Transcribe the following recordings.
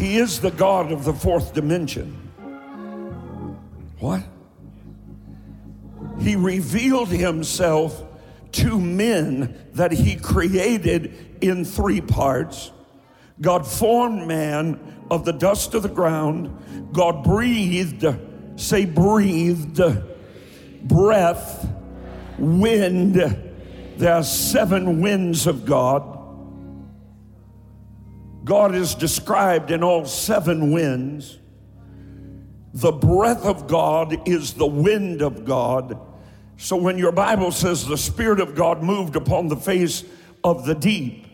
He is the God of the fourth dimension. What? He revealed himself to men that he created in three parts. God formed man of the dust of the ground. God breathed, say, breathed, breath, wind. There are seven winds of God. God is described in all seven winds. The breath of God is the wind of God. So when your Bible says the Spirit of God moved upon the face of the deep,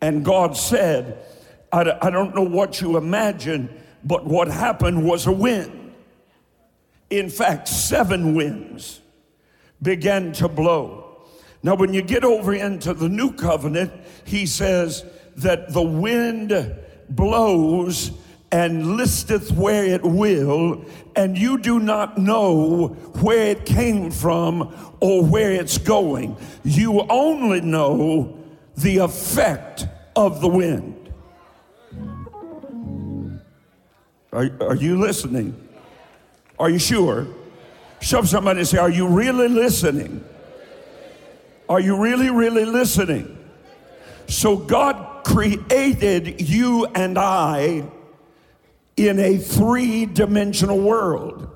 and God said, I, I don't know what you imagine, but what happened was a wind. In fact, seven winds began to blow. Now, when you get over into the new covenant, he says that the wind blows and listeth where it will, and you do not know where it came from or where it's going. You only know the effect of the wind. Are, are you listening? Are you sure? Shove somebody and say, Are you really listening? Are you really, really listening? So God created you and I in a three dimensional world.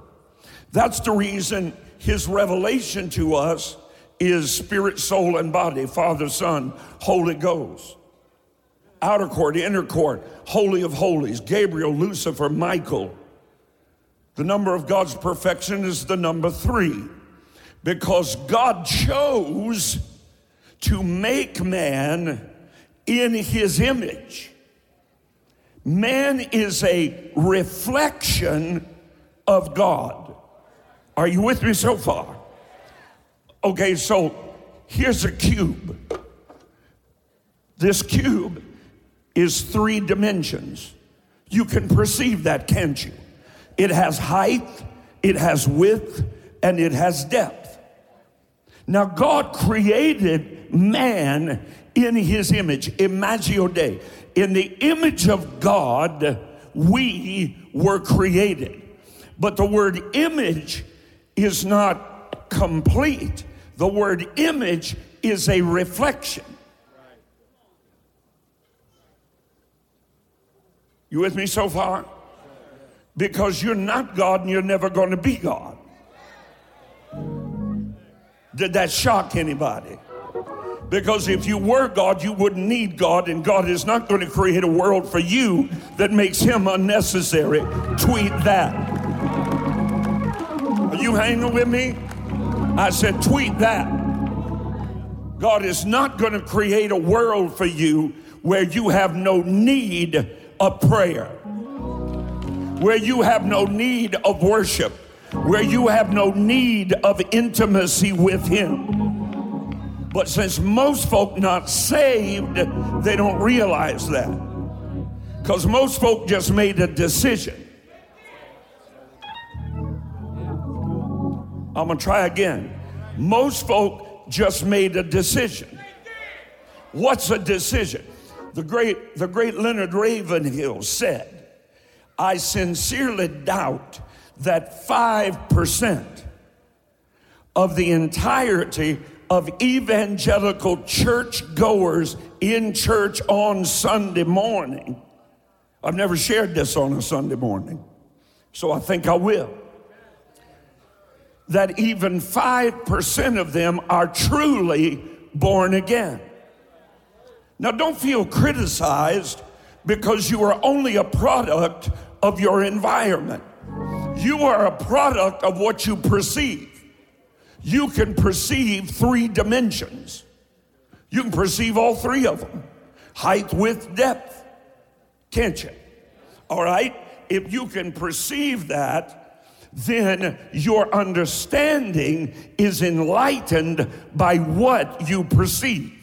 That's the reason his revelation to us is spirit, soul, and body, Father, Son, Holy Ghost. Outer court, inner court, Holy of Holies, Gabriel, Lucifer, Michael. The number of God's perfection is the number three because God chose to make man in his image. Man is a reflection of God. Are you with me so far? Okay, so here's a cube. This cube is three dimensions. You can perceive that, can't you? It has height, it has width, and it has depth. Now, God created man in his image, Imago Dei. In the image of God, we were created. But the word image is not complete. The word image is a reflection. You with me so far? Because you're not God and you're never going to be God. Did that shock anybody? Because if you were God, you wouldn't need God, and God is not going to create a world for you that makes Him unnecessary. Tweet that. Are you hanging with me? I said, tweet that. God is not going to create a world for you where you have no need of prayer, where you have no need of worship, where you have no need of intimacy with Him. But since most folk not saved, they don't realize that. Because most folk just made a decision. I'm gonna try again. Most folk just made a decision. What's a decision? The great, the great Leonard Ravenhill said, I sincerely doubt that 5% of the entirety of evangelical church goers in church on Sunday morning. I've never shared this on a Sunday morning, so I think I will. That even 5% of them are truly born again. Now, don't feel criticized because you are only a product of your environment. You are a product of what you perceive you can perceive three dimensions. You can perceive all three of them height, width, depth. Can't you? All right? If you can perceive that, then your understanding is enlightened by what you perceive.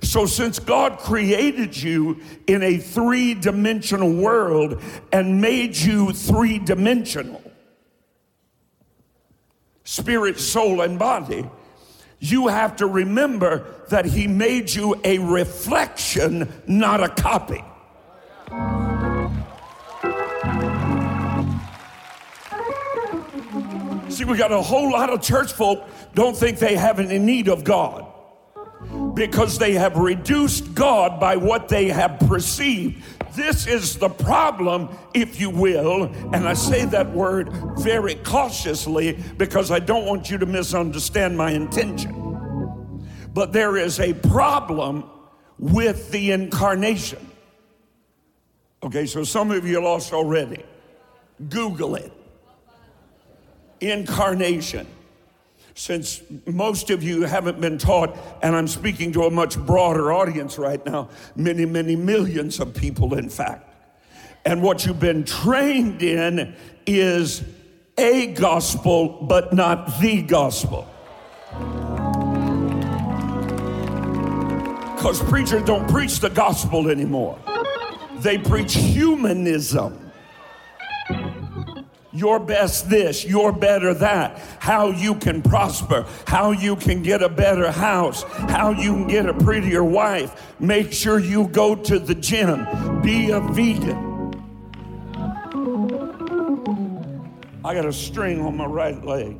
So, since God created you in a three dimensional world and made you three dimensional, spirit, soul, and body, you have to remember that He made you a reflection, not a copy. See, we got a whole lot of church folk don't think they have any need of God because they have reduced God by what they have perceived this is the problem, if you will, and I say that word very cautiously because I don't want you to misunderstand my intention. But there is a problem with the incarnation. Okay, so some of you lost already. Google it. Incarnation since most of you haven't been taught, and I'm speaking to a much broader audience right now, many, many millions of people, in fact. And what you've been trained in is a gospel, but not the gospel. Because preachers don't preach the gospel anymore, they preach humanism your best this, your better that, how you can prosper, how you can get a better house, how you can get a prettier wife. Make sure you go to the gym, be a vegan. I got a string on my right leg.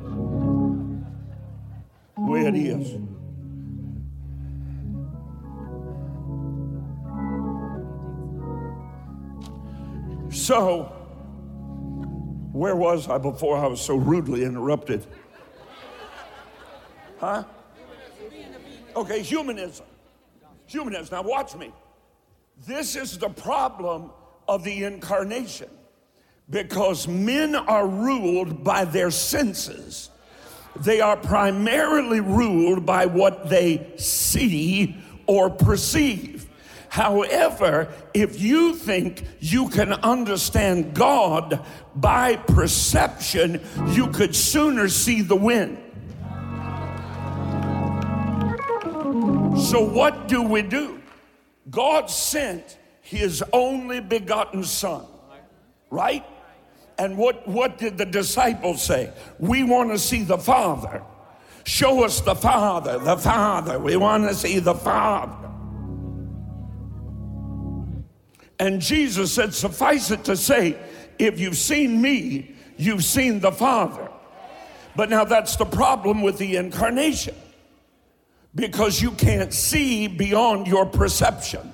The way it is. So, where was I before I was so rudely interrupted? Huh? Okay, humanism. Humanism. Now, watch me. This is the problem of the incarnation because men are ruled by their senses. They are primarily ruled by what they see or perceive. However, if you think you can understand God by perception, you could sooner see the wind. So, what do we do? God sent his only begotten Son, right? And what, what did the disciples say? We want to see the Father. Show us the Father, the Father. We want to see the Father. And Jesus said, Suffice it to say, if you've seen me, you've seen the Father. But now that's the problem with the incarnation because you can't see beyond your perception.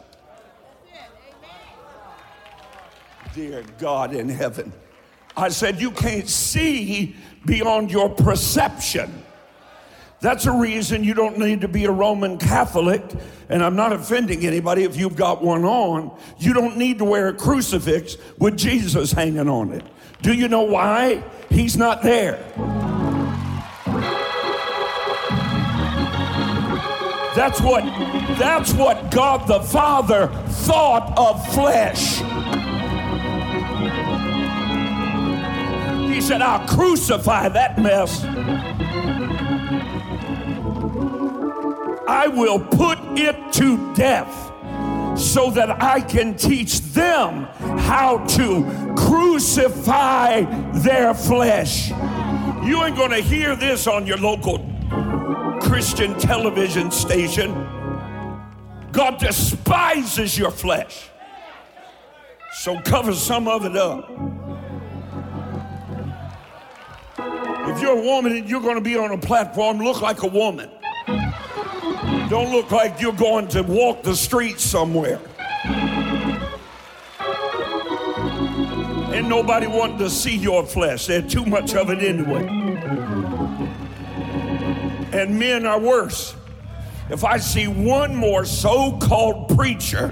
Dear God in heaven, I said, You can't see beyond your perception. That's a reason you don't need to be a Roman Catholic. And I'm not offending anybody if you've got one on. You don't need to wear a crucifix with Jesus hanging on it. Do you know why? He's not there. That's what that's what God the Father thought of flesh. He said, I'll crucify that mess. I will put it to death so that I can teach them how to crucify their flesh. You ain't gonna hear this on your local Christian television station. God despises your flesh. So cover some of it up. If you're a woman and you're going to be on a platform, look like a woman. Don't look like you're going to walk the streets somewhere. Ain't nobody wanting to see your flesh. There's too much of it anyway. And men are worse. If I see one more so called preacher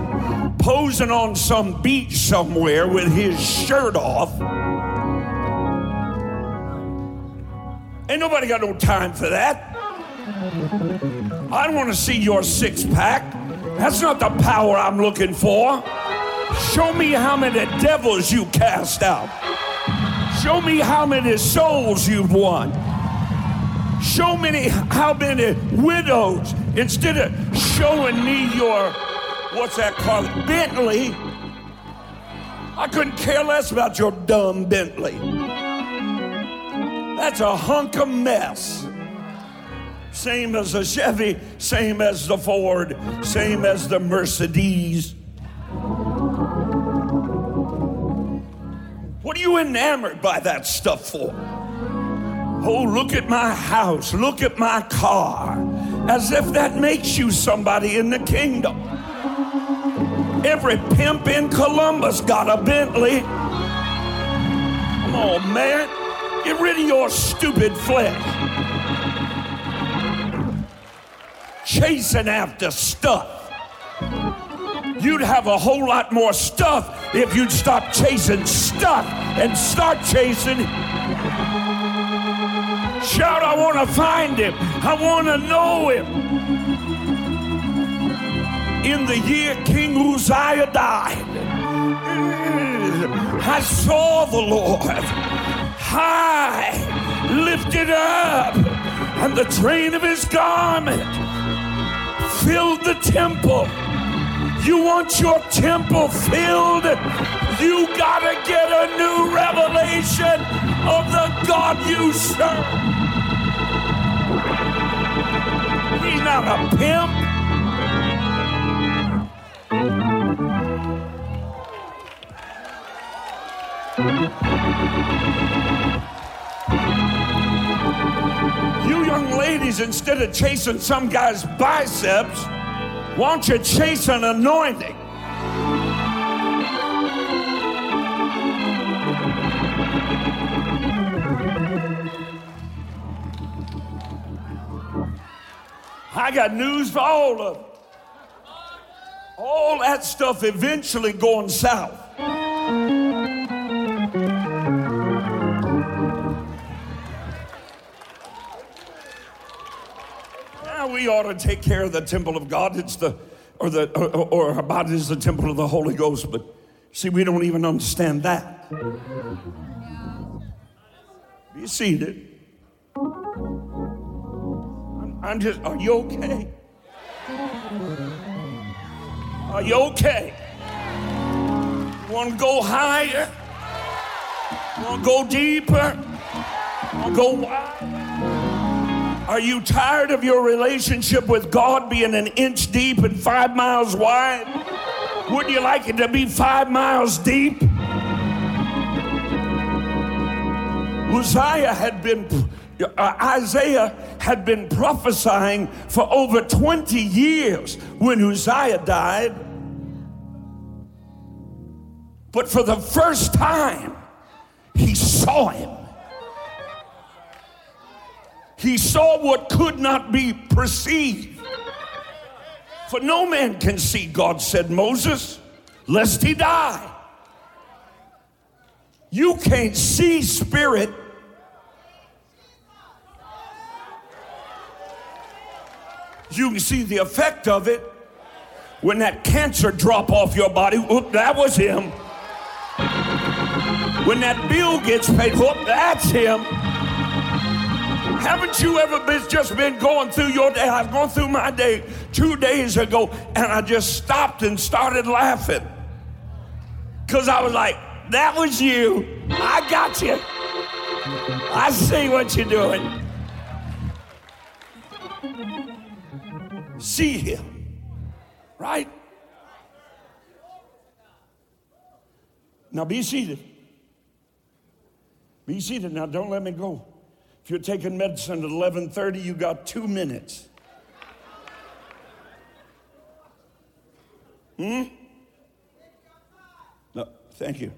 posing on some beach somewhere with his shirt off, ain't nobody got no time for that. I don't want to see your six pack. That's not the power I'm looking for. Show me how many devils you cast out. Show me how many souls you've won. Show me how many widows. Instead of showing me your, what's that called? Bentley. I couldn't care less about your dumb Bentley. That's a hunk of mess same as the Chevy, same as the Ford, same as the Mercedes. What are you enamored by that stuff for? Oh, look at my house, look at my car, as if that makes you somebody in the kingdom. Every pimp in Columbus got a Bentley. Come on, man. Get rid of your stupid flesh. Chasing after stuff. You'd have a whole lot more stuff if you'd stop chasing stuff and start chasing. Shout, I want to find him. I want to know him. In the year King Uzziah died, I saw the Lord high, lifted up, and the train of his garment filled the temple. You want your temple filled? You gotta get a new revelation of the God you serve. He's not a pimp. You young ladies, instead of chasing some guy's biceps, why don't you chase an anointing? I got news for all of them. All that stuff eventually going south. We ought to take care of the temple of God. It's the or the or, or body is the temple of the Holy Ghost. But see, we don't even understand that. Be seated. I'm, I'm just. Are you okay? Are you okay? Want to go higher? Want to go deeper? Want to go wider? Are you tired of your relationship with God being an inch deep and five miles wide? Wouldn't you like it to be five miles deep? Uzziah had been, uh, Isaiah had been prophesying for over 20 years when Uzziah died. But for the first time, he saw him. He saw what could not be perceived. For no man can see God, said Moses, lest he die. You can't see spirit. You can see the effect of it when that cancer drop off your body. Whoop, that was him. When that bill gets paid, whoop, that's him. Haven't you ever been, just been going through your day? I've gone through my day two days ago and I just stopped and started laughing. Because I was like, that was you. I got you. I see what you're doing. See him, right? Now be seated. Be seated. Now don't let me go. If you're taking medicine at 11:30, you got 2 minutes. Hmm? No, thank you.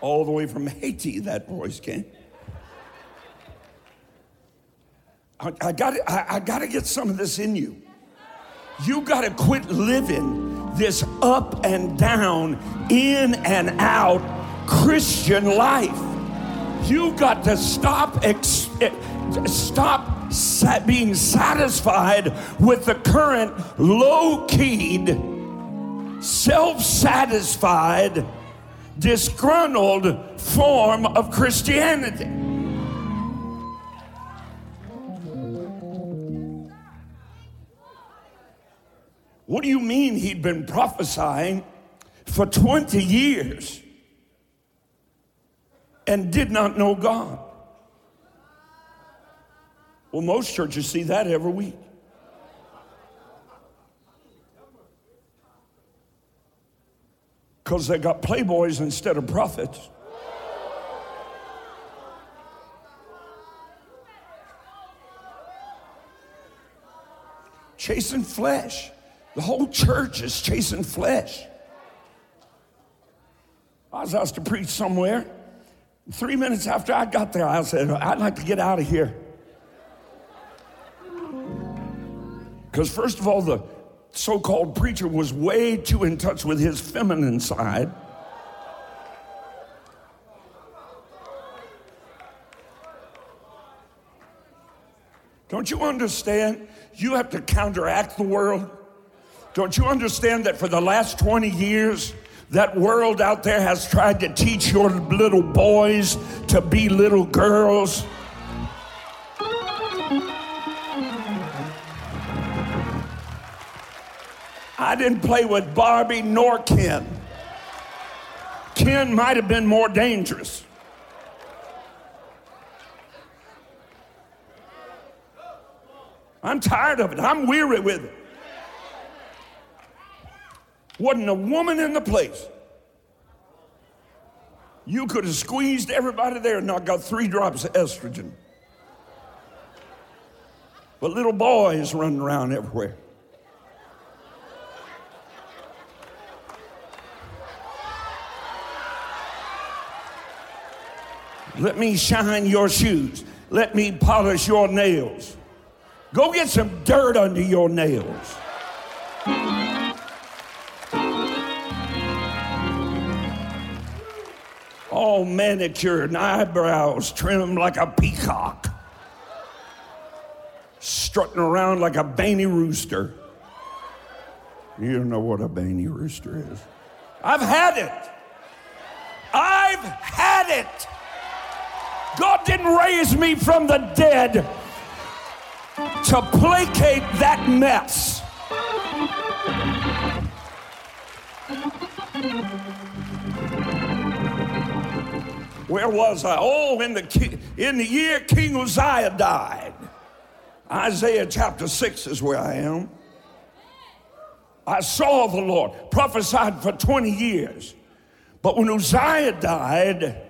All the way from Haiti, that voice came. I, got I, I got to get some of this in you. You got to quit living this up and down, in and out Christian life. You got to stop ex- eh, stop being satisfied with the current low-keyed, self-satisfied, disgruntled form of Christianity. What do you mean he'd been prophesying for 20 years and did not know God. Well, most churches see that every week. Because they got playboys instead of prophets. Chasing flesh. The whole church is chasing flesh. I was asked to preach somewhere. Three minutes after I got there, I said, I'd like to get out of here. Because, first of all, the so called preacher was way too in touch with his feminine side. Don't you understand? You have to counteract the world. Don't you understand that for the last 20 years, that world out there has tried to teach your little boys to be little girls? I didn't play with Barbie nor Ken. Ken might have been more dangerous. I'm tired of it. I'm weary with it. Wasn't a woman in the place. You could have squeezed everybody there and not got three drops of estrogen. But little boys running around everywhere. Let me shine your shoes. Let me polish your nails. Go get some dirt under your nails. All manicured and eyebrows trimmed like a peacock. Strutting around like a banny rooster. You don't know what a banny rooster is. I've had it. I've had it. God didn't raise me from the dead to placate that mess. Where was I? Oh, in the, in the year King Uzziah died. Isaiah chapter 6 is where I am. I saw the Lord, prophesied for 20 years. But when Uzziah died,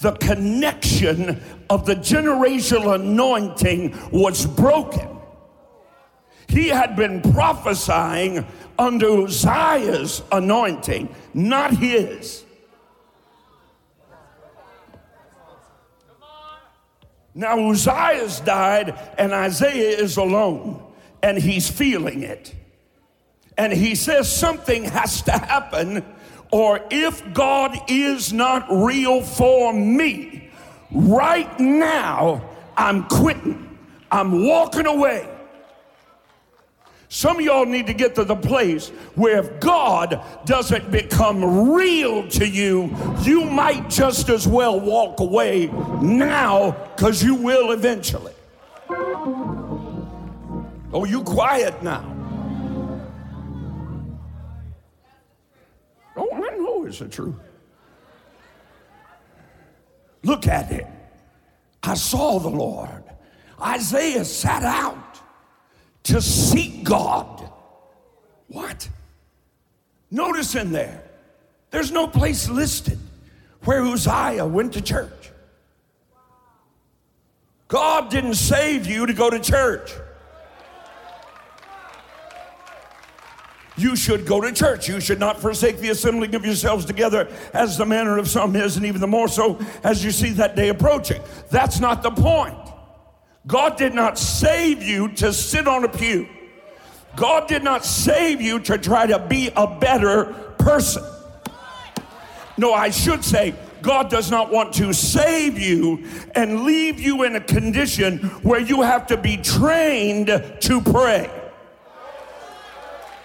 the connection of the generational anointing was broken. He had been prophesying under Uzziah's anointing, not his. Now Uzziah's died, and Isaiah is alone, and he's feeling it. And he says something has to happen or if God is not real for me, right now, I'm quitting. I'm walking away. Some of y'all need to get to the place where if God doesn't become real to you, you might just as well walk away now because you will eventually. Oh, you quiet now. Oh, I know it's the truth. Look at it. I saw the Lord. Isaiah sat out to seek God. What? Notice in there, there's no place listed where Uzziah went to church. God didn't save you to go to church. you should go to church. You should not forsake the assembling of yourselves together as the manner of some is, and even the more so as you see that day approaching. That's not the point. God did not save you to sit on a pew. God did not save you to try to be a better person. No, I should say, God does not want to save you and leave you in a condition where you have to be trained to pray.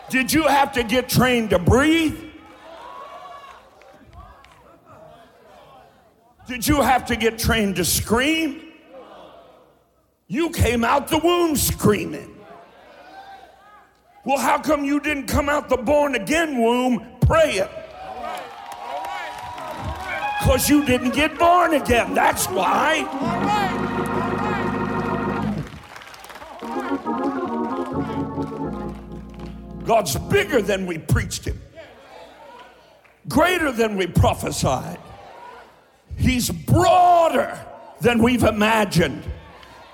Did you have to get trained to breathe? Did you have to get trained to scream? You came out the womb screaming. Well, how come you didn't come out the born again womb praying? Because you didn't get born again. That's why. God's bigger than we preached him, greater than we prophesied. He's broader than we've imagined.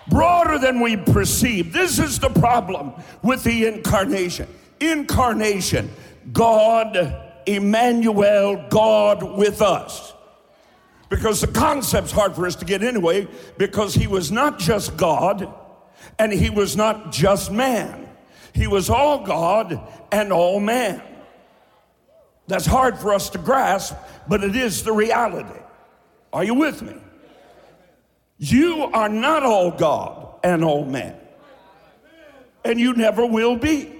Broader than we perceive. This is the problem with the incarnation. Incarnation, God, Emmanuel, God with us. Because the concept's hard for us to get anyway, because he was not just God and he was not just man. He was all God and all man. That's hard for us to grasp, but it is the reality. Are you with me? You are not all God and all man, and you never will be.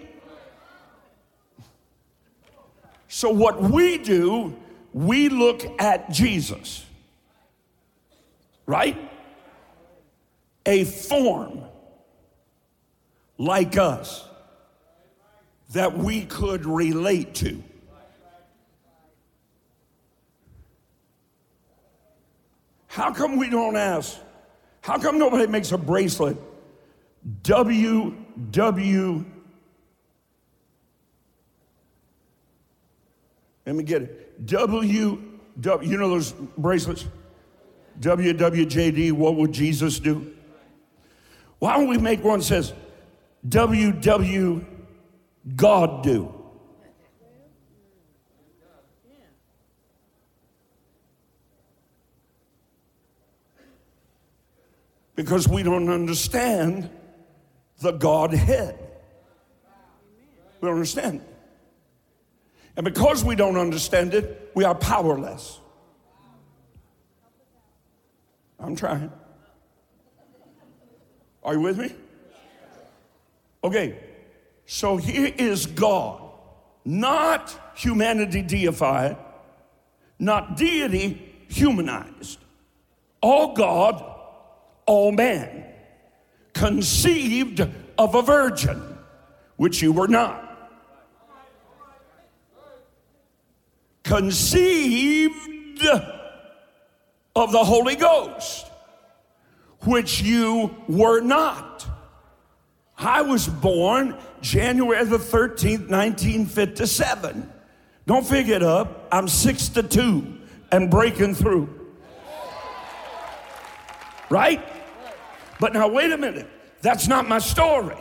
So, what we do, we look at Jesus, right? A form like us that we could relate to. How come we don't ask? How come nobody makes a bracelet? W W. Let me get it. W W. You know those bracelets? WWJD. What would Jesus do? Why don't we make one that says WW God do? Because we don't understand the Godhead. We don't understand. And because we don't understand it, we are powerless. I'm trying. Are you with me? Okay, so here is God, not humanity deified, not deity humanized. All God, all man, conceived of a virgin, which you were not. Conceived of the Holy Ghost, which you were not. I was born January the 13th, 1957. Don't figure it up. I'm six to two and breaking through. Right? But now, wait a minute. That's not my story.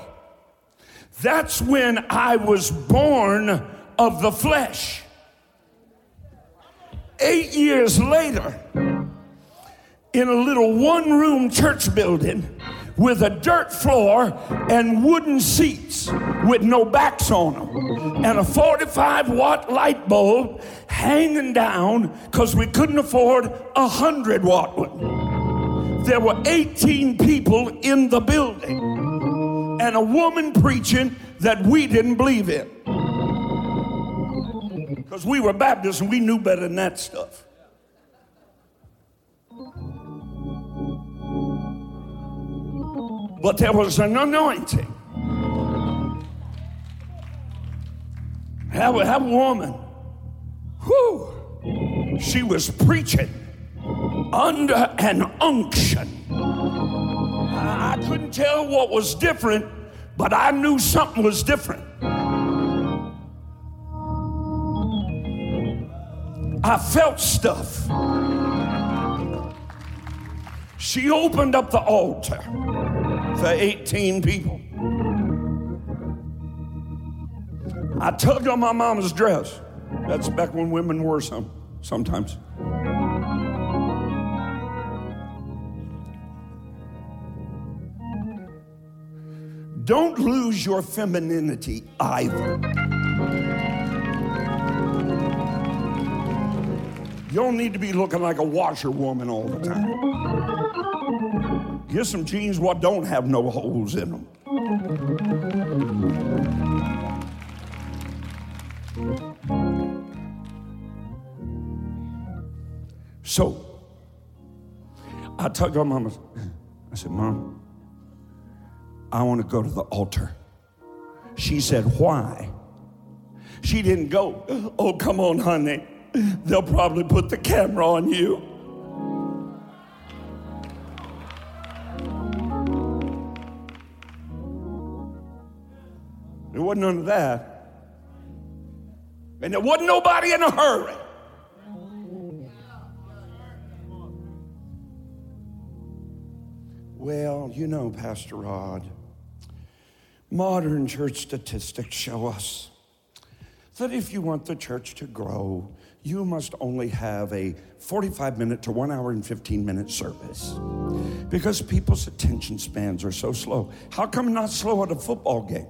That's when I was born of the flesh. Eight years later, in a little one room church building with a dirt floor and wooden seats with no backs on them, and a 45 watt light bulb hanging down because we couldn't afford a 100 watt one there were 18 people in the building and a woman preaching that we didn't believe in. Because we were Baptists and we knew better than that stuff. But there was an anointing. Have, a woman, whoo, she was preaching under an unction. I couldn't tell what was different, but I knew something was different. I felt stuff. She opened up the altar for 18 people. I tugged on my mama's dress. That's back when women wore some sometimes. Don't lose your femininity either. You don't need to be looking like a washerwoman all the time. Get some jeans what don't have no holes in them. So I tugged on mama. I said, Mom, I want to go to the altar. She said, Why? She didn't go, Oh, come on, honey. They'll probably put the camera on you. There wasn't none of that. And there wasn't nobody in a hurry. Well, you know, Pastor Rod, modern church statistics show us that if you want the church to grow, you must only have a 45 minute to one hour and 15 minute service because people's attention spans are so slow. How come not slow at a football game?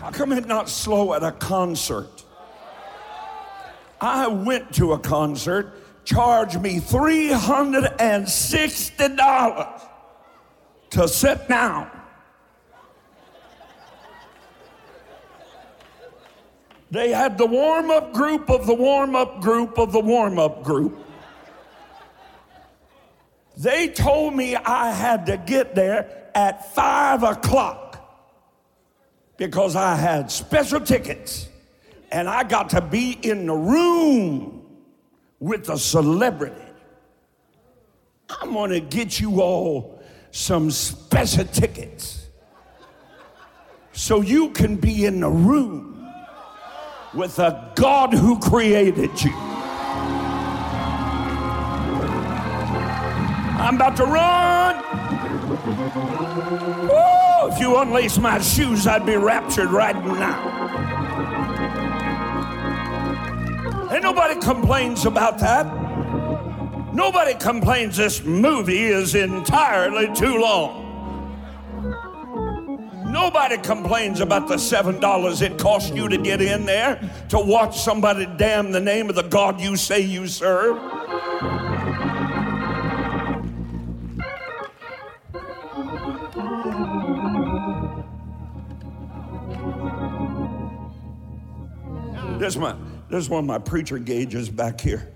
How come it not slow at a concert? I went to a concert, charged me $360 to sit down. They had the warm up group of the warm up group of the warm up group. They told me I had to get there at five o'clock because I had special tickets and I got to be in the room with a celebrity. I'm gonna get you all some special tickets so you can be in the room with a God who created you. I'm about to run. Woo, if you unlace my shoes, I'd be raptured right now. And nobody complains about that. Nobody complains this movie is entirely too long. Nobody complains about the seven dollars it cost you to get in there to watch somebody damn the name of the God you say you serve. This is, this is one of my preacher gauges back here.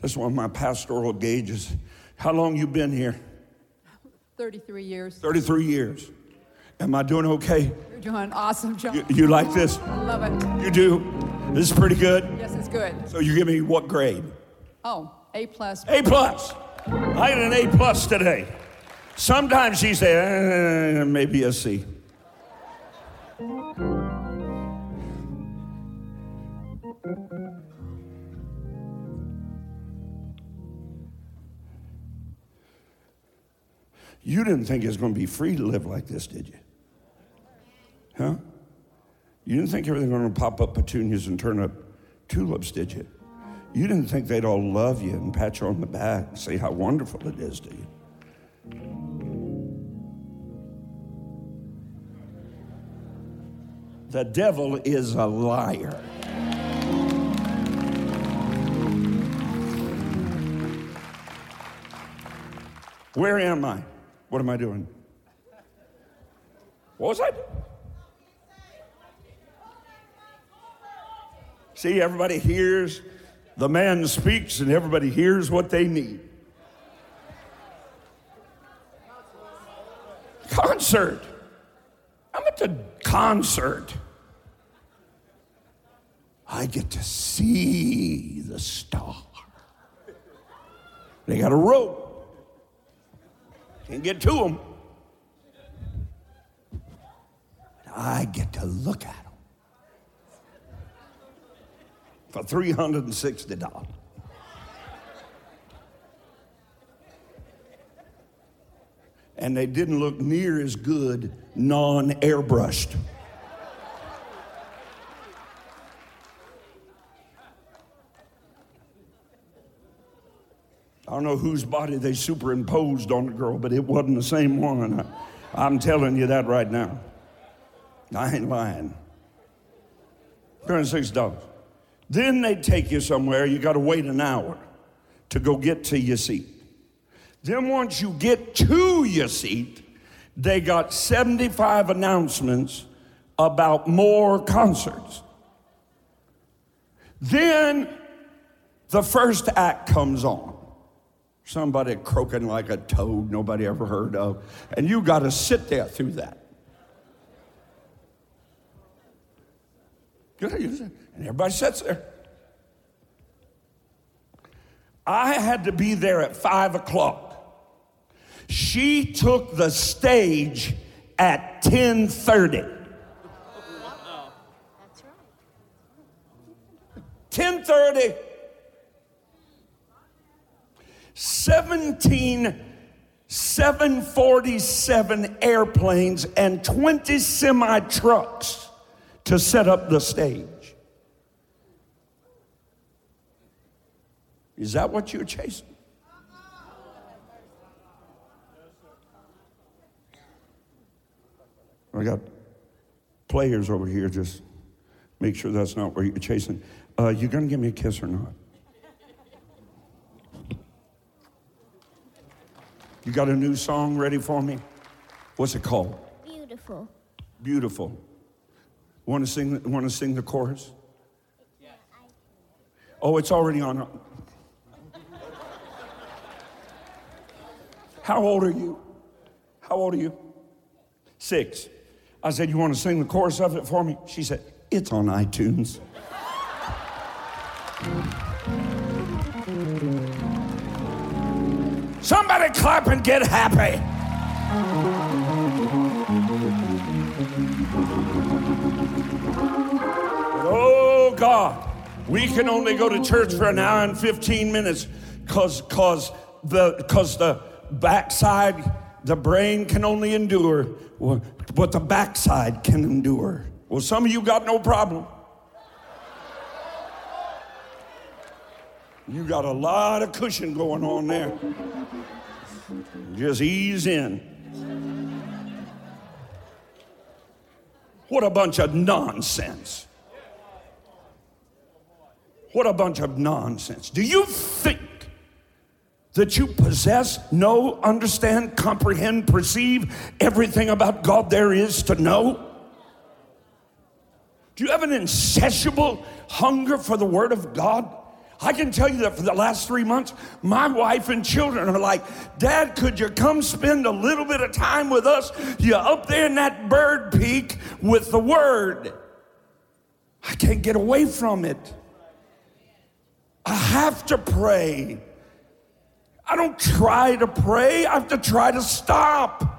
This is one of my pastoral gauges. How long you been here? 33 years. 33 years. Am I doing okay? You're doing awesome, John. You, you like this? I love it. You do? This is pretty good. Yes, it's good. So you give me what grade? Oh, A plus. A plus. I had an A plus today. Sometimes she say eh, maybe a C. You didn't think it was going to be free to live like this, did you? Huh? You didn't think everything was going to pop up petunias and turn up tulips, did you? You didn't think they'd all love you and pat you on the back and say how wonderful it is, do you? The devil is a liar. Where am I? What am I doing? What was I? See, everybody hears the man speaks, and everybody hears what they need. Concert. I'm at the concert. I get to see the star. They got a rope. Can't get to them. But I get to look at them for $360. And they didn't look near as good non airbrushed. I don't know whose body they superimposed on the girl, but it wasn't the same one. I, am telling you that right now. I ain't lying. $36. Then they take you somewhere, you got to wait an hour to go get to your seat. Then once you get to your seat, they got 75 announcements about more concerts. Then the first act comes on somebody croaking like a toad nobody ever heard of, and you got to sit there through that. And everybody sits there. I had to be there at five o'clock. She took the stage at 1030. 17 747 airplanes and 20 semi trucks to set up the stage. Is that what you're chasing? I got players over here. Just make sure that's not where you're chasing. Uh, you gonna give me a kiss or not? You got a new song ready for me? What's it called? Beautiful. Beautiful. Want to sing? Want to sing the chorus? Oh, it's already on. How old are you? How old are you? Six. I said, You want to sing the chorus of it for me? She said, It's on iTunes. Somebody clap and get happy. Oh God, we can only go to church for an hour and 15 minutes because cause the, cause the backside, the brain can only endure what the backside can endure. Well, some of you got no problem. You got a lot of cushion going on there. Just ease in. What a bunch of nonsense. What a bunch of nonsense. Do you think that you possess, know, understand, comprehend, perceive everything about God there is to know? Do you have an insatiable hunger for the Word of God? I can tell you that for the last three months, my wife and children are like, Dad, could you come spend a little bit of time with us? You're up there in that bird peak with the Word. I can't get away from it. I have to pray. I don't try to pray, I have to try to stop.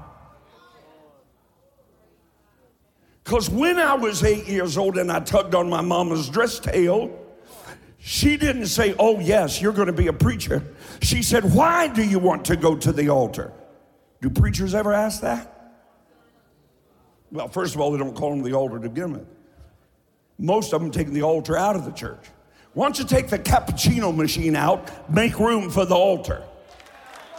Because when I was eight years old and I tugged on my mama's dress tail, she didn't say, Oh, yes, you're going to be a preacher. She said, Why do you want to go to the altar? Do preachers ever ask that? Well, first of all, they don't call them the altar to begin with. Most of them taking the altar out of the church. Why don't you take the cappuccino machine out, make room for the altar?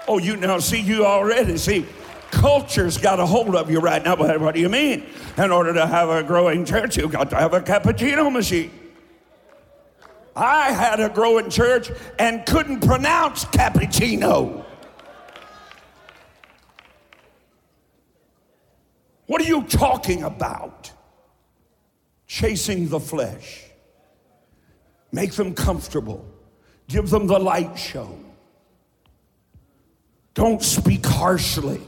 Oh, you now see you already. See, culture's got a hold of you right now. But what do you mean? In order to have a growing church, you've got to have a cappuccino machine. I had a growing church and couldn't pronounce cappuccino. What are you talking about? Chasing the flesh. Make them comfortable. Give them the light show. Don't speak harshly.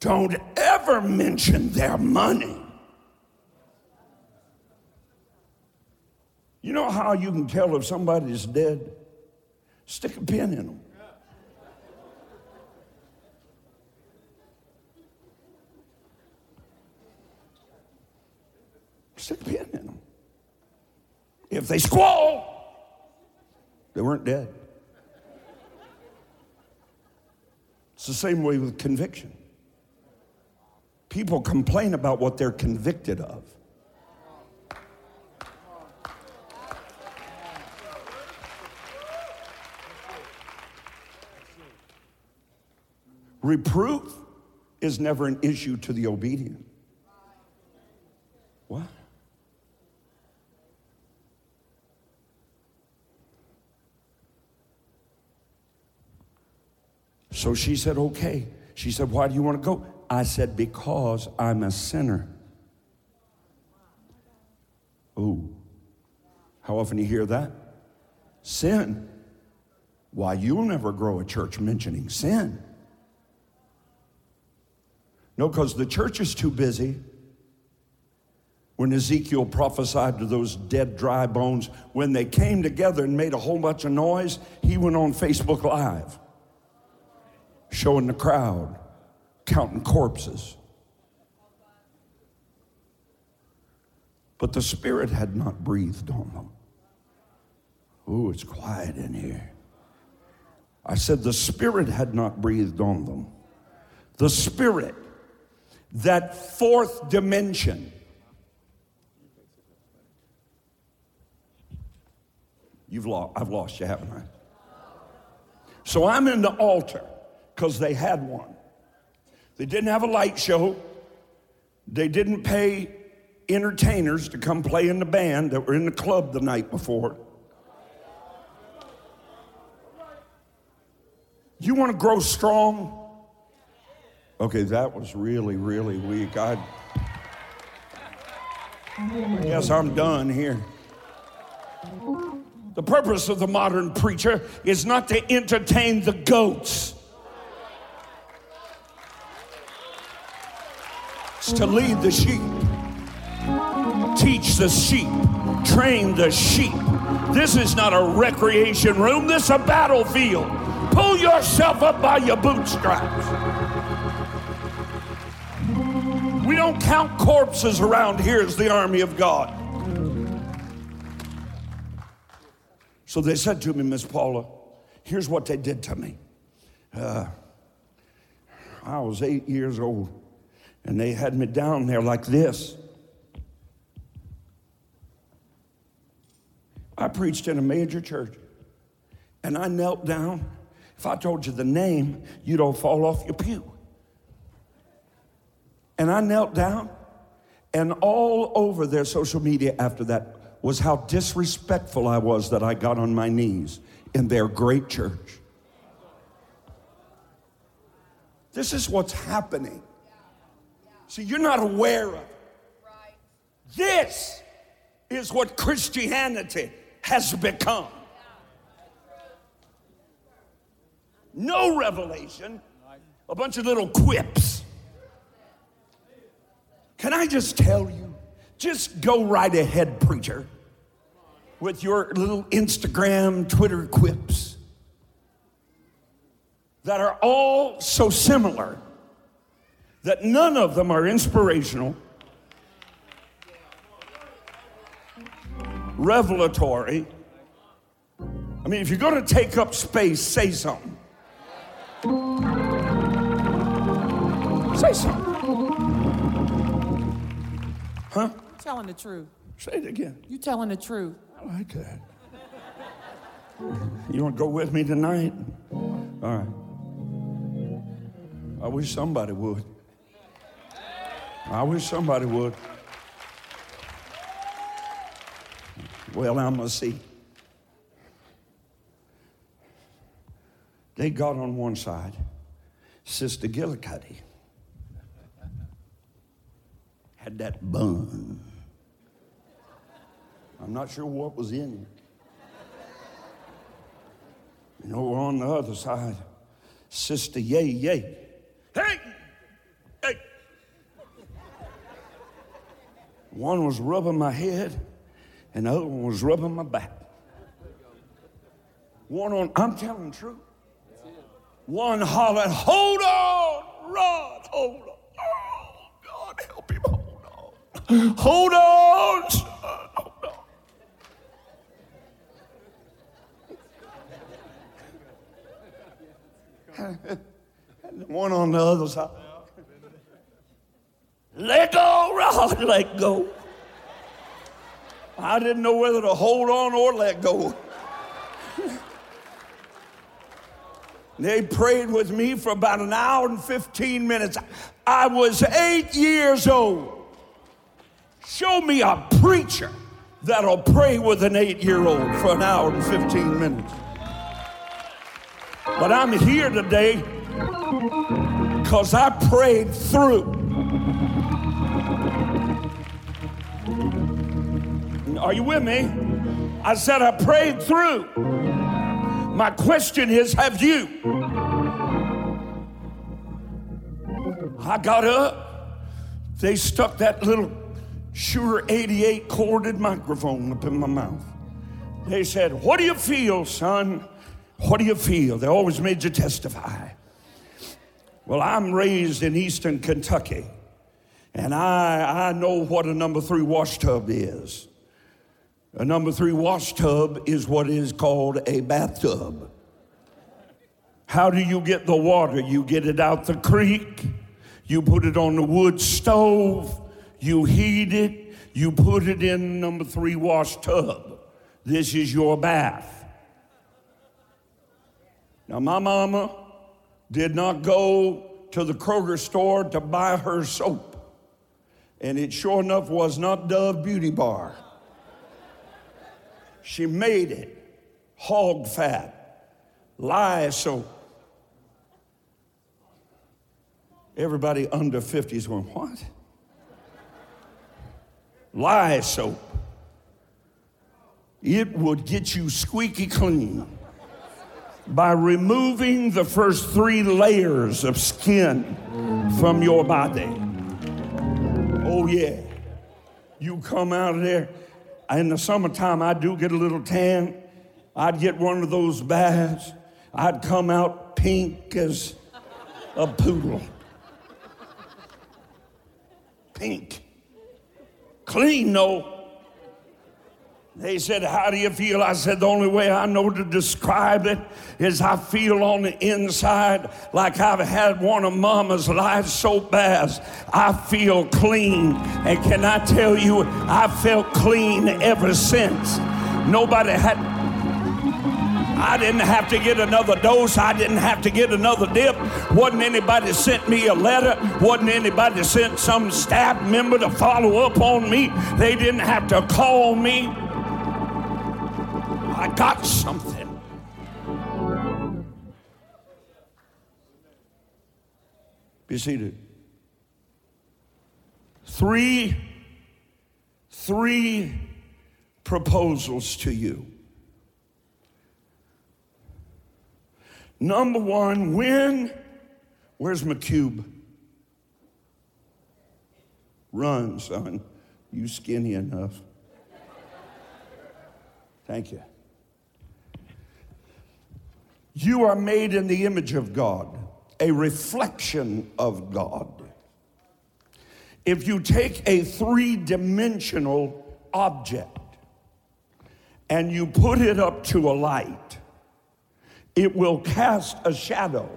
Don't ever mention their money. You know how you can tell if somebody's dead? Stick a pin in them. Stick a pin in them. If they squall, they weren't dead. It's the same way with conviction. People complain about what they're convicted of. Reproof is never an issue to the obedient. What? So she said, okay. She said, why do you want to go? I said, because I'm a sinner. Ooh. How often you hear that? Sin. Why, you'll never grow a church mentioning sin. No, because the church is too busy. When Ezekiel prophesied to those dead, dry bones, when they came together and made a whole bunch of noise, he went on Facebook Live showing the crowd, counting corpses. But the Spirit had not breathed on them. Ooh, it's quiet in here. I said, the Spirit had not breathed on them. The Spirit, that fourth dimension. You've lost, I've lost you, haven't I? So I'm in the altar because they had one. They didn't have a light show. They didn't pay entertainers to come play in the band that were in the club the night before. You want to grow strong? Okay, that was really, really weak. I guess I'm done here. The purpose of the modern preacher is not to entertain the goats. It's to lead the sheep, teach the sheep, train the sheep. This is not a recreation room, this is a battlefield. Pull yourself up by your bootstraps. Don't count corpses around here as the army of God. So they said to me, Miss Paula, here's what they did to me. Uh, I was eight years old, and they had me down there like this. I preached in a major church, and I knelt down if I told you the name, you'd all fall off your pew. And I knelt down, and all over their social media after that was how disrespectful I was that I got on my knees in their great church. This is what's happening. See, you're not aware of it. This is what Christianity has become. no revelation, a bunch of little quips. Can I just tell you? Just go right ahead, preacher, with your little Instagram, Twitter quips that are all so similar that none of them are inspirational, revelatory. I mean, if you're going to take up space, say something. Say something. Huh? Telling the truth. Say it again. You telling the truth. I like that. You want to go with me tonight? All right. I wish somebody would. I wish somebody would. Well, I'm going to see. They got on one side, Sister Gillicuddy had that bun. I'm not sure what was in it. You know, on the other side, Sister Yay Yay. Hey! Hey! One was rubbing my head, and the other one was rubbing my back. One on, I'm telling the truth. One hollered, Hold on, Rod, hold on. Oh, God, help him, hold on. Hold on, son, hold. And one on the other side. Let go, Rod, let go. I didn't know whether to hold on or let go. They prayed with me for about an hour and 15 minutes. I was eight years old. Show me a preacher that'll pray with an eight year old for an hour and 15 minutes. But I'm here today because I prayed through. Are you with me? I said I prayed through. My question is have you? I got up. They stuck that little Shure 88 corded microphone up in my mouth. They said, What do you feel, son? What do you feel? They always made you testify. Well, I'm raised in eastern Kentucky, and I, I know what a number three wash tub is. A number three wash tub is what is called a bathtub. How do you get the water? You get it out the creek, you put it on the wood stove, you heat it, you put it in number three wash tub. This is your bath. Now, my mama did not go to the Kroger store to buy her soap. And it sure enough was not Dove Beauty Bar. She made it hog fat, lye soap. Everybody under 50 is going, What? Lye soap. It would get you squeaky clean by removing the first three layers of skin from your body. Oh, yeah. You come out of there. In the summertime, I do get a little tan. I'd get one of those baths. I'd come out pink as a poodle. Pink. Clean, no. They said, How do you feel? I said, The only way I know to describe it is I feel on the inside like I've had one of mama's lye soap baths. I feel clean. And can I tell you, I felt clean ever since. Nobody had. I didn't have to get another dose. I didn't have to get another dip. Wasn't anybody sent me a letter. Wasn't anybody sent some staff member to follow up on me. They didn't have to call me. I got something. Be seated. Three, three proposals to you. Number one, when, where's McCube? Run, son. You skinny enough. Thank you. You are made in the image of God, a reflection of God. If you take a three dimensional object and you put it up to a light, it will cast a shadow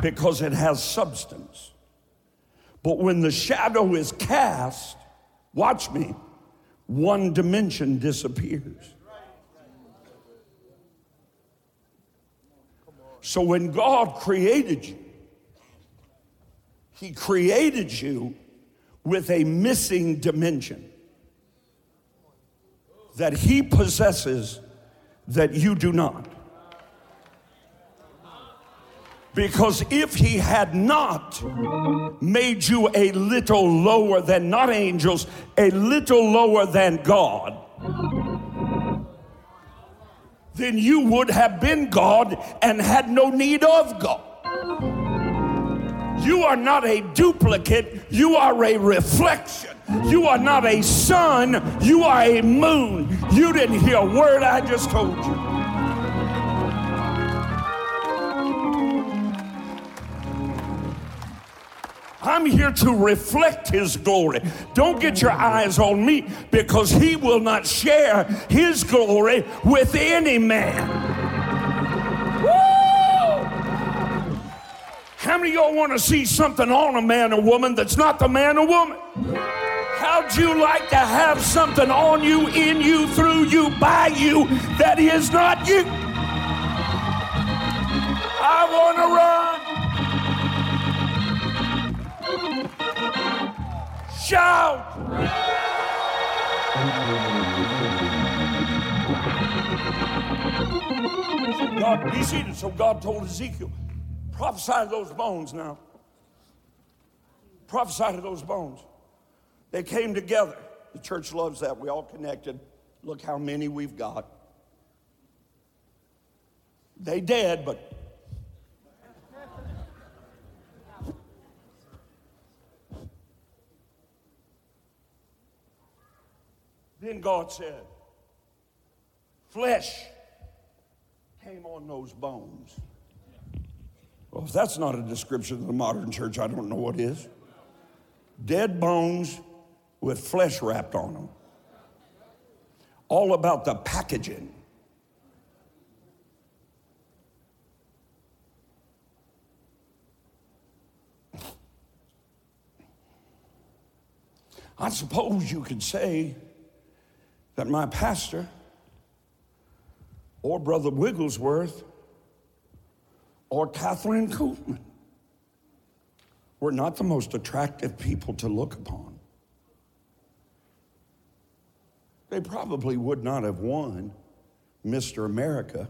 because it has substance. But when the shadow is cast, watch me, one dimension disappears. So when God created you, He created you with a missing dimension that He possesses that you do not. Because if He had not made you a little lower than, not angels, a little lower than God, then you would have been God and had no need of God. You are not a duplicate, you are a reflection. You are not a sun, you are a moon. You didn't hear a word I just told you. I'm here to reflect His glory. Don't get your eyes on me because He will not share His glory with any man. How many y'all want to see something on a man or woman that's not the man or woman? How'd you like to have something on you, in you, through you, by you that is not you? I want to run. Shout! God, be seated. So God told Ezekiel, prophesy to those bones now. Prophesy to those bones. They came together. The church loves that. We all connected. Look how many we've got. They dead, but Then God said, flesh came on those bones. Well, if that's not a description of the modern church, I don't know what is. Dead bones with flesh wrapped on them. All about the packaging. I suppose you could say, that my pastor or Brother Wigglesworth or Kathryn Kuhlman were not the most attractive people to look upon. They probably would not have won Mr. America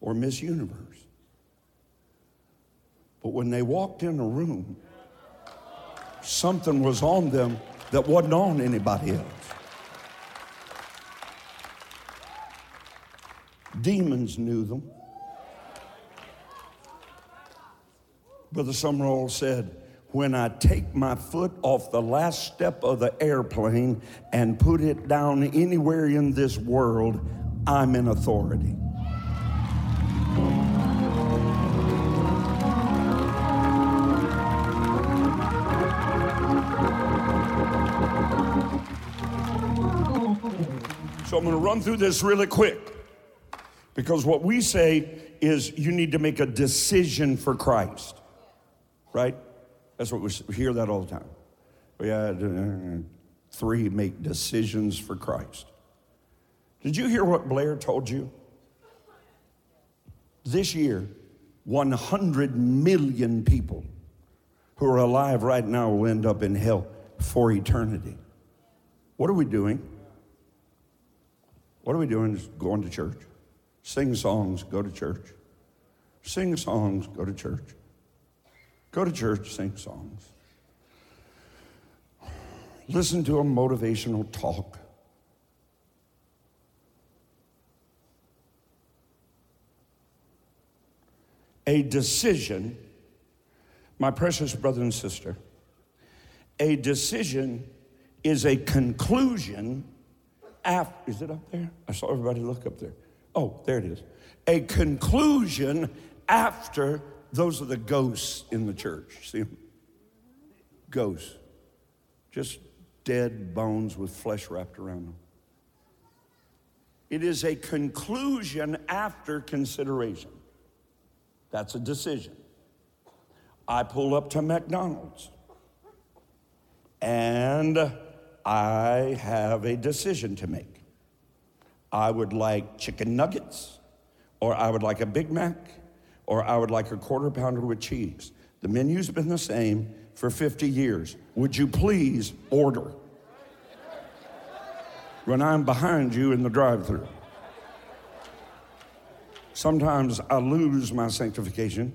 or Miss Universe. But when they walked in a room, something was on them that wasn't on anybody else. Demons knew them. Brother Sumrall said, when I take my foot off the last step of the airplane and put it down anywhere in this world, I'm in authority. So I'm going to run through this really quick because what we say is you need to make a decision for Christ, right? That's what we hear that all the time. We had uh, three make decisions for Christ. Did you hear what Blair told you? This year, 100 million people who are alive right now will end up in hell for eternity. What are we doing? What are we doing? Just going to church. Sing songs, go to church. Sing songs, go to church. Go to church, sing songs. Listen to a motivational talk. A decision, my precious brother and sister, a decision is a conclusion after, is it up there? I saw everybody look up there. Oh, there it is. A conclusion after, those are the ghosts in the church. See them? Ghosts. Just dead bones with flesh wrapped around them. It is a conclusion after consideration. That's a decision. I pull up to McDonald's and I have a decision to make. I would like chicken nuggets, or I would like a Big Mac, or I would like a quarter pounder with cheese. The menu's been the same for 50 years. Would you please order? When I'm behind you in the drive through. Sometimes I lose my sanctification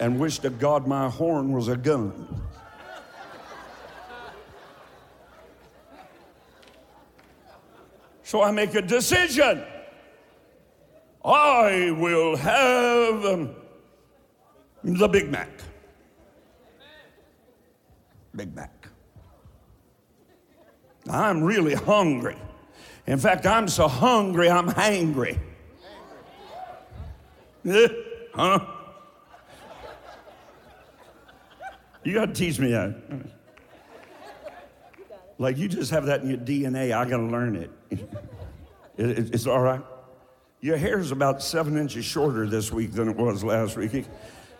and wish to God my horn was a gun. So I make a decision. I will have um, the Big Mac. Big Mac. I'm really hungry. In fact, I'm so hungry, I'm hangry. Eh, huh? You got to teach me that. Like you just have that in your DNA. I got to learn it. It, it. It's all right. Your hair is about seven inches shorter this week than it was last week. It,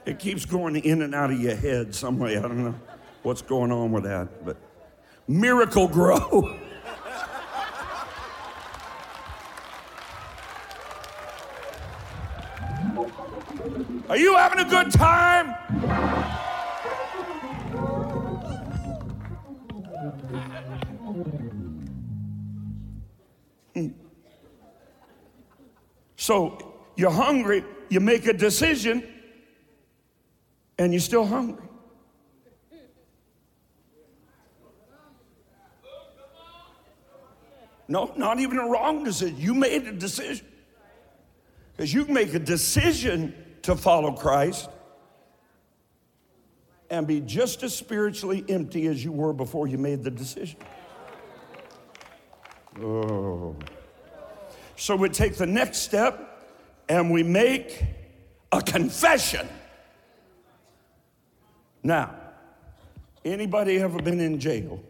it keeps going in and out of your head some way. I don't know what's going on with that, but miracle grow. Are you having a good time? So you're hungry, you make a decision, and you're still hungry. No, not even a wrong decision. You made a decision. Because you make a decision to follow Christ and be just as spiritually empty as you were before you made the decision. Oh. So we take the next step and we make a confession. Now, anybody ever been in jail?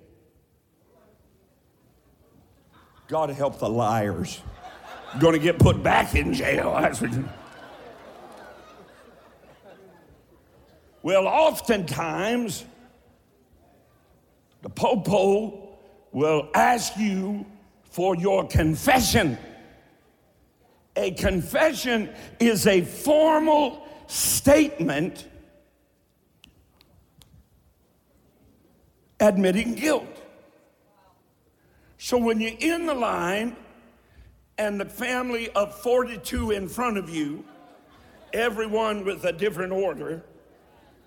God help the liars. To get put back in jail. Well, oftentimes, The popo will ask you for your confession. A confession is a formal statement admitting guilt. So when you're in the line and the family of 42 in front of you, everyone with a different order,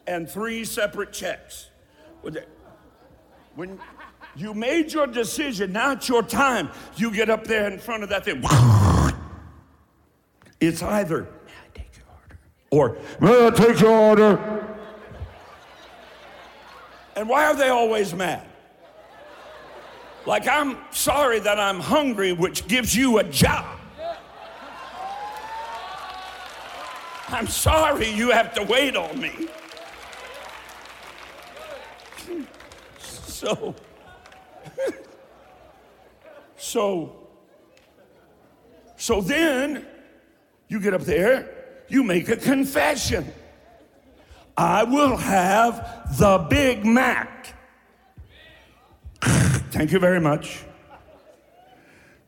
and three separate checks. When you made your decision, now it's your time. You get up there in front of that thing. It's either, may I take your order? Or, may I take your order? And why are they always mad? Like, I'm sorry that I'm hungry, which gives you a job. I'm sorry you have to wait on me. So, so, so then you get up there, you make a confession. I will have the Big Mac. Thank you very much.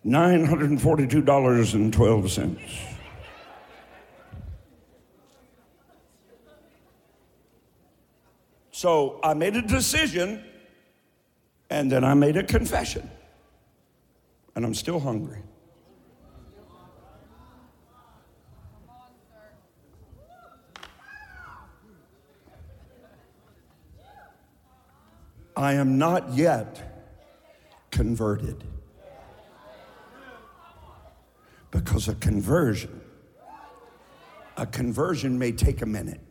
$942.12. So I made a decision and then I made a confession. And I'm still hungry. I am not yet converted. Because a conversion, a conversion may take a minute.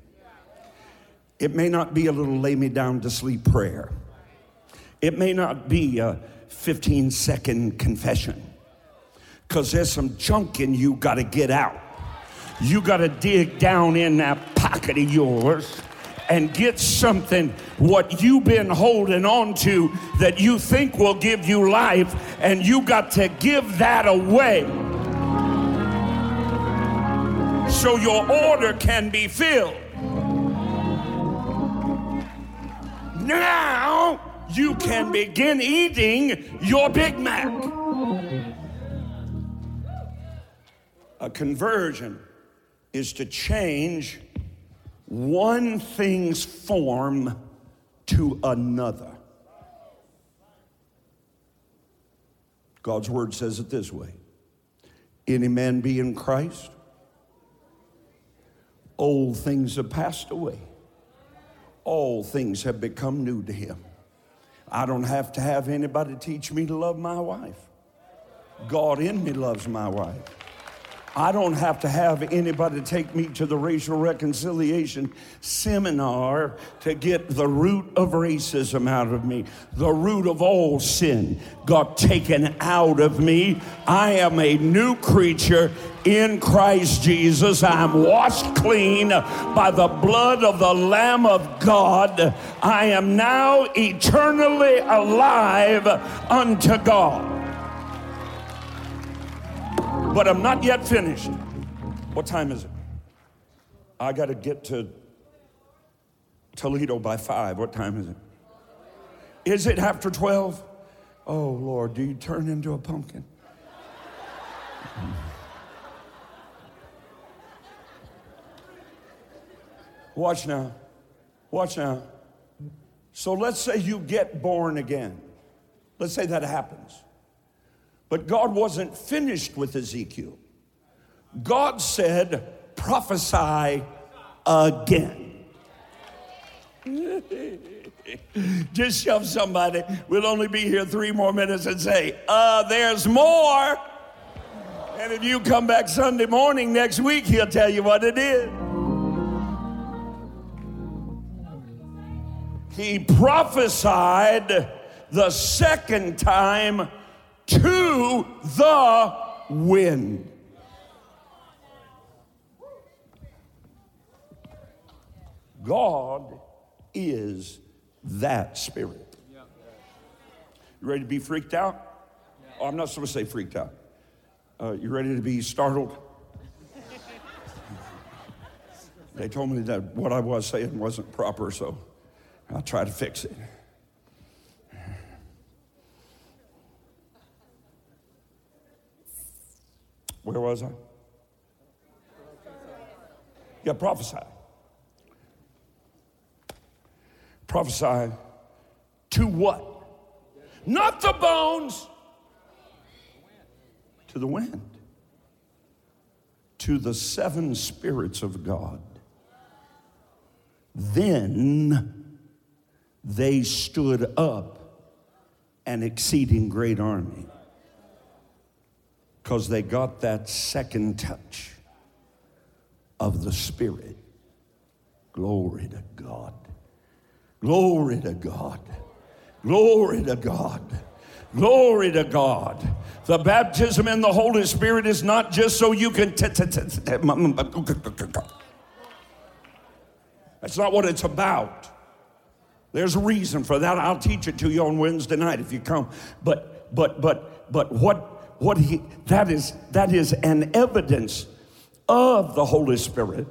It may not be a little lay me down to sleep prayer. It may not be a 15 second confession because there's some junk in you got to get out. You got to dig down in that pocket of yours and get something what you've been holding on to that you think will give you life and you got to give that away so your order can be filled now you can begin eating your Big Mac. A conversion is to change one thing's form to another. God's word says it this way Any man be in Christ, old things have passed away, all things have become new to him. I don't have to have anybody teach me to love my wife. God in me loves my wife. I don't have to have anybody take me to the racial reconciliation seminar to get the root of racism out of me. The root of all sin got taken out of me. I am a new creature in Christ Jesus. I'm washed clean by the blood of the Lamb of God. I am now eternally alive unto God but I'm not yet finished. What time is it? I got to get to Toledo by five. What time is it? Is it after 12? Oh, Lord, do you turn into a pumpkin? Watch now. Watch now. So let's say you get born again. Let's say that happens. But God wasn't finished with Ezekiel. God said, prophesy again. Just shove somebody. We'll only be here three more minutes and say, uh, there's more. And if you come back Sunday morning next week, he'll tell you what it is. He prophesied the second time to the wind. God is that spirit. You ready to be freaked out? Oh, I'm not supposed to say freaked out. Uh, you ready to be startled? they told me that what I was saying wasn't proper, so I'll try to fix it. Where was I? Yeah, prophesy. Prophesy to what? Not the bones, to the wind, to the seven spirits of God. Then they stood up an exceeding great army because they got that second touch of the Spirit. Glory to God. Glory to God. Glory to God. Glory to God. The baptism in the Holy Spirit is not just so you can. That's not what it's about. There's a reason for that. I'll teach it to you on Wednesday night if you come. But but but but what what he that is that is an evidence of the Holy Spirit,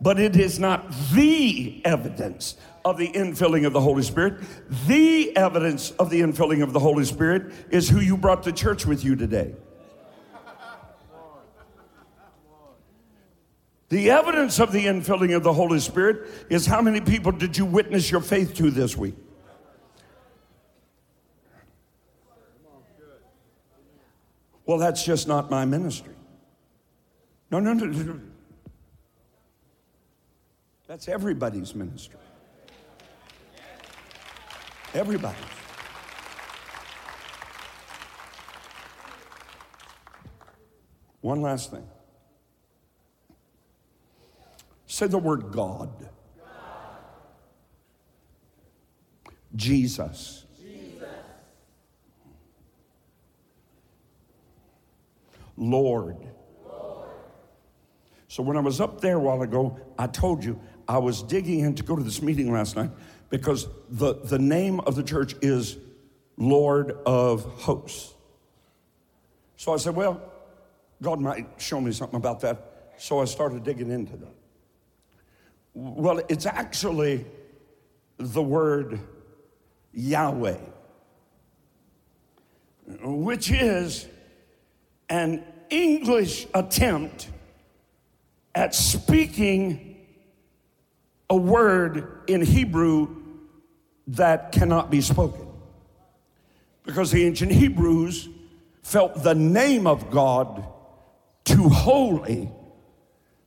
but it is not the evidence of the infilling of the Holy Spirit. The evidence of the infilling of the Holy Spirit is who you brought to church with you today. The evidence of the infilling of the Holy Spirit is how many people did you witness your faith to this week? Well, that's just not my ministry. No, no, no. no. That's everybody's ministry. Everybody. One last thing. Say the word God. Jesus. Lord. So when I was up there a while ago, I told you I was digging in to go to this meeting last night because the, the name of the church is Lord of Hosts. So I said, well, God might show me something about that. So I started digging into that. Well, it's actually the word Yahweh, which is an English attempt at speaking a word in Hebrew that cannot be spoken. Because the ancient Hebrews felt the name of God too holy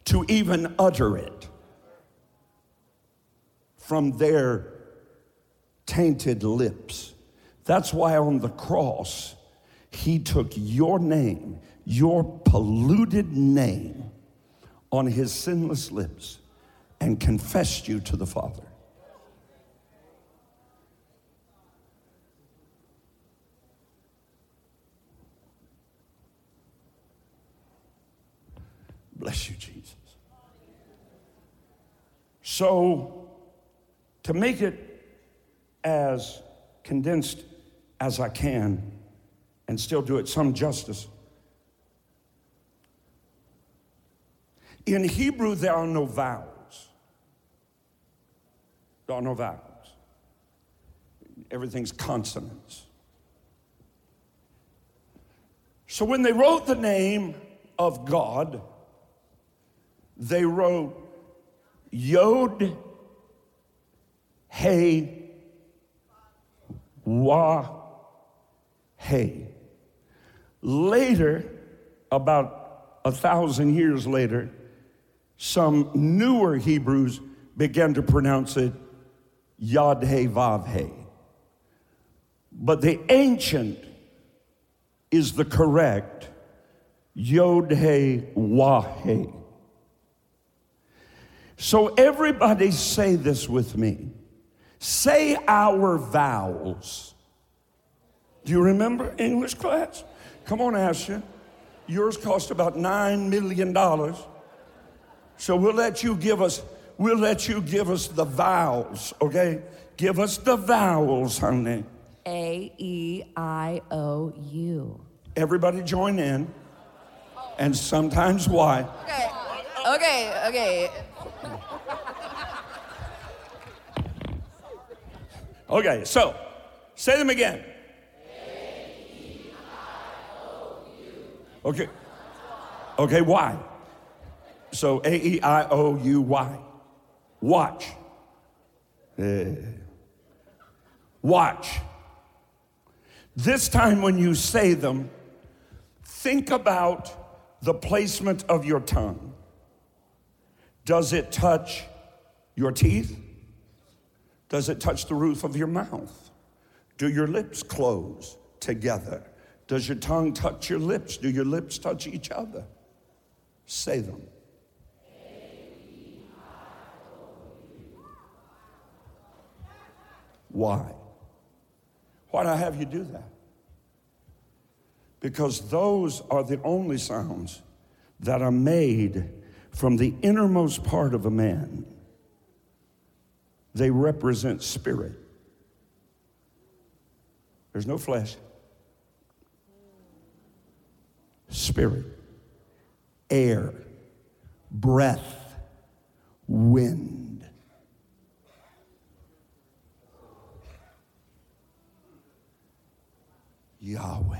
to even utter it from their tainted lips. That's why on the cross, he took your name, your polluted name, on his sinless lips and confessed you to the Father. Bless you, Jesus. So, to make it as condensed as I can and still do it some justice, in Hebrew, there are no vowels. There are no vowels. Everything's consonants. So when they wrote the name of God, they wrote Yod, Hey, Wah, Hey. Later, about a thousand years later, some newer Hebrews began to pronounce it Yod He Vav He. But the ancient is the correct Yod He Wah He. So everybody say this with me. Say our vowels. Do you remember English class? Come on, Asher. Yours cost about $9 million. So we'll let you give us, we'll let you give us the vowels, okay? Give us the vowels, honey. A E I O U. Everybody join in. And sometimes why? Okay. Okay, okay. Okay, so say them again. Okay. Okay, why? So A E I O U Y. Watch. Eh. Watch. This time when you say them, think about the placement of your tongue. Does it touch your teeth? Does it touch the roof of your mouth? Do your lips close together? Does your tongue touch your lips? Do your lips touch each other? Say them. Why? Why do I have you do that? Because those are the only sounds that are made from the innermost part of a man. They represent spirit. There's no flesh. Spirit, air, breath, wind. Yahweh.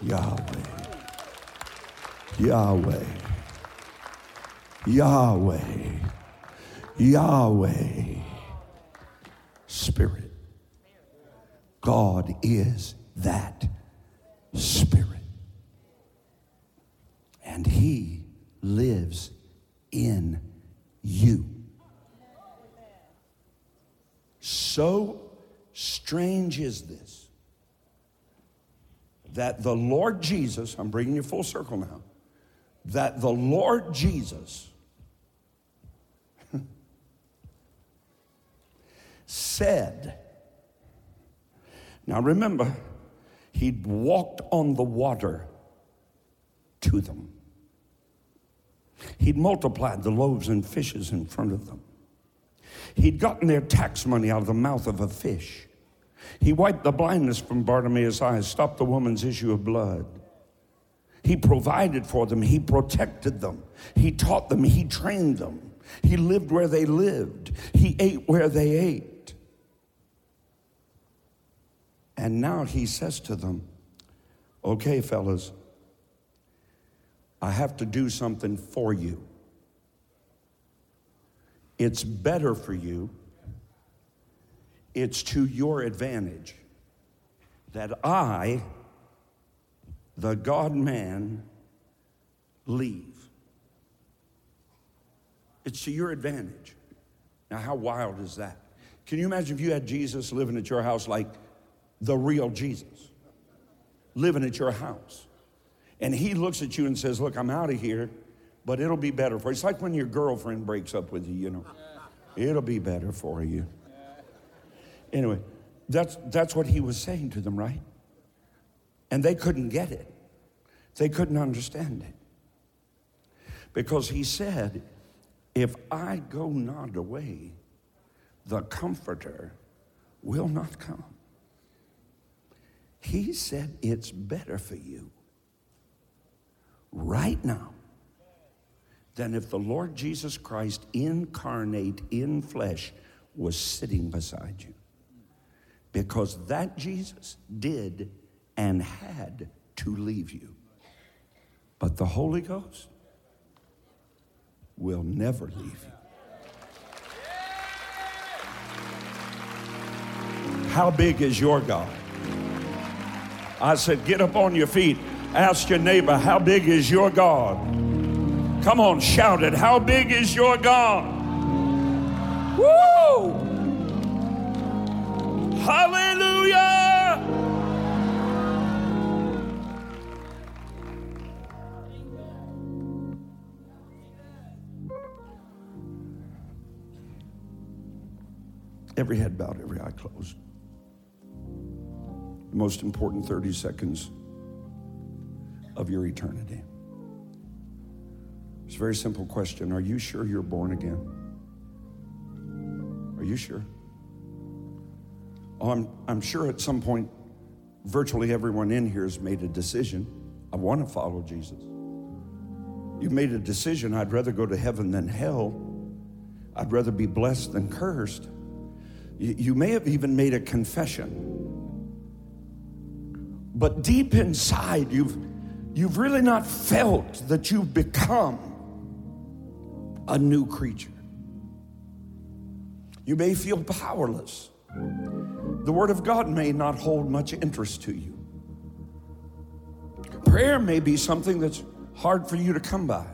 Yahweh. Yahweh. Yahweh. Yahweh. Spirit. God is that Spirit. And He lives in you. So strange is this that the Lord Jesus, I'm bringing you full circle now, that the Lord Jesus said, now remember, he'd walked on the water to them. He'd multiplied the loaves and fishes in front of them. He'd gotten their tax money out of the mouth of a fish. He wiped the blindness from Bartimaeus' eyes, stopped the woman's issue of blood. He provided for them, He protected them, He taught them, He trained them. He lived where they lived, He ate where they ate. And now He says to them, Okay, fellas, I have to do something for you. It's better for you it's to your advantage that I, the God man, leave. It's to your advantage. Now, how wild is that? Can you imagine if you had Jesus living at your house like the real Jesus, living at your house? And he looks at you and says, Look, I'm out of here, but it'll be better for you. It's like when your girlfriend breaks up with you, you know. It'll be better for you. Anyway, that's, that's what he was saying to them, right? And they couldn't get it, they couldn't understand it. Because he said, If I go not away, the Comforter will not come. He said, It's better for you right now than if the Lord Jesus Christ incarnate in flesh was sitting beside you because that Jesus did and had to leave you. But the Holy Ghost will never leave you. How big is your God? I said, get up on your feet. Ask your neighbor, how big is your God? Come on, shout it. How big is your God? Woo! Hallelujah! Every head bowed, every eye closed. The most important 30 seconds of your eternity. It's a very simple question. Are you sure you're born again? Are you sure? Oh, I'm, I'm sure at some point, virtually everyone in here has made a decision. I want to follow Jesus. You've made a decision. I'd rather go to heaven than hell. I'd rather be blessed than cursed. You, you may have even made a confession. But deep inside, you've, you've really not felt that you've become a new creature. You may feel powerless. The Word of God may not hold much interest to you. Prayer may be something that's hard for you to come by.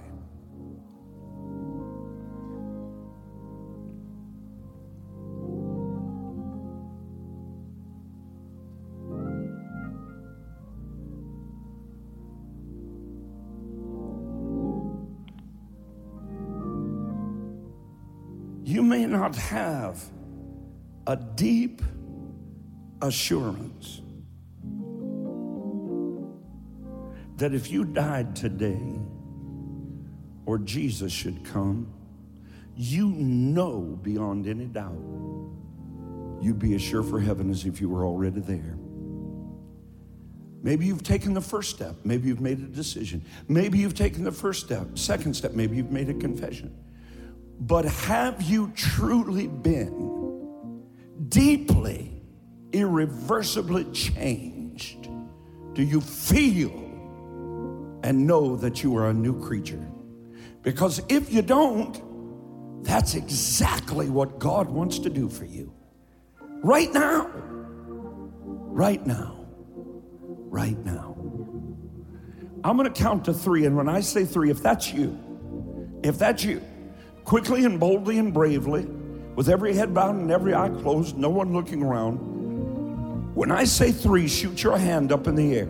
Not have a deep assurance that if you died today or Jesus should come, you know beyond any doubt you'd be as sure for heaven as if you were already there. Maybe you've taken the first step. Maybe you've made a decision. Maybe you've taken the first step, second step. Maybe you've made a confession. But have you truly been deeply, irreversibly changed? Do you feel and know that you are a new creature? Because if you don't, that's exactly what God wants to do for you. Right now. Right now. Right now. I'm going to count to three, and when I say three, if that's you, if that's you, quickly and boldly and bravely, with every head bowed and every eye closed, no one looking around. When I say three, shoot your hand up in the air.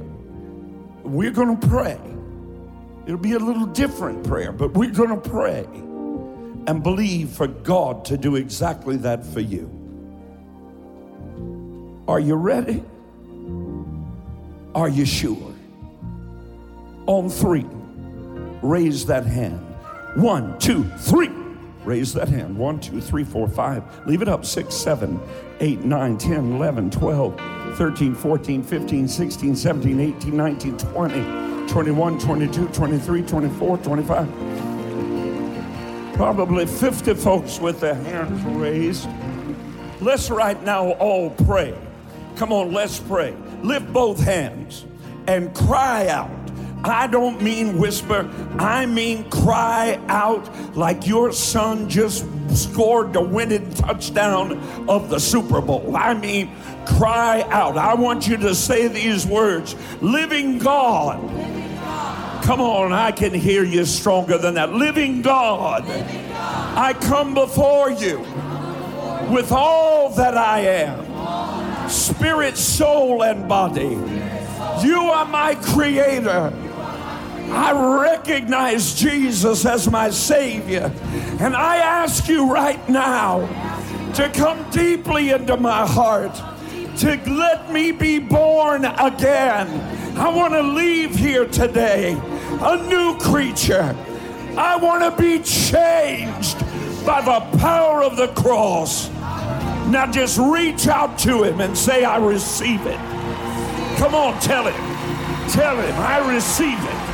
We're going to pray. It'll be a little different prayer, but we're going to pray and believe for God to do exactly that for you. Are you ready? Are you sure? On three, raise that hand. One, two, three. Raise that hand. One, two, three, four, five. Leave it up. Six, seven, eight, nine, 10, 11, 12, 13, 14, 15, 16, 17, 18, 19, 20, 21, 22, 23, 24, 25. Probably 50 folks with their hands raised. Let's right now all pray. Come on, let's pray. Lift both hands and cry out. I don't mean whisper, I mean cry out like your son just scored the winning touchdown of the Super Bowl. I mean cry out. I want you to say these words Living God. Come on, I can hear you stronger than that. Living God, I come before you with all that I am spirit, soul, and body. You are my creator. I recognize Jesus as my Savior. And I ask you right now to come deeply into my heart, to let me be born again. I want to leave here today a new creature. I want to be changed by the power of the cross. Now just reach out to him and say, I receive it. Come on, tell him. Tell him, I receive it.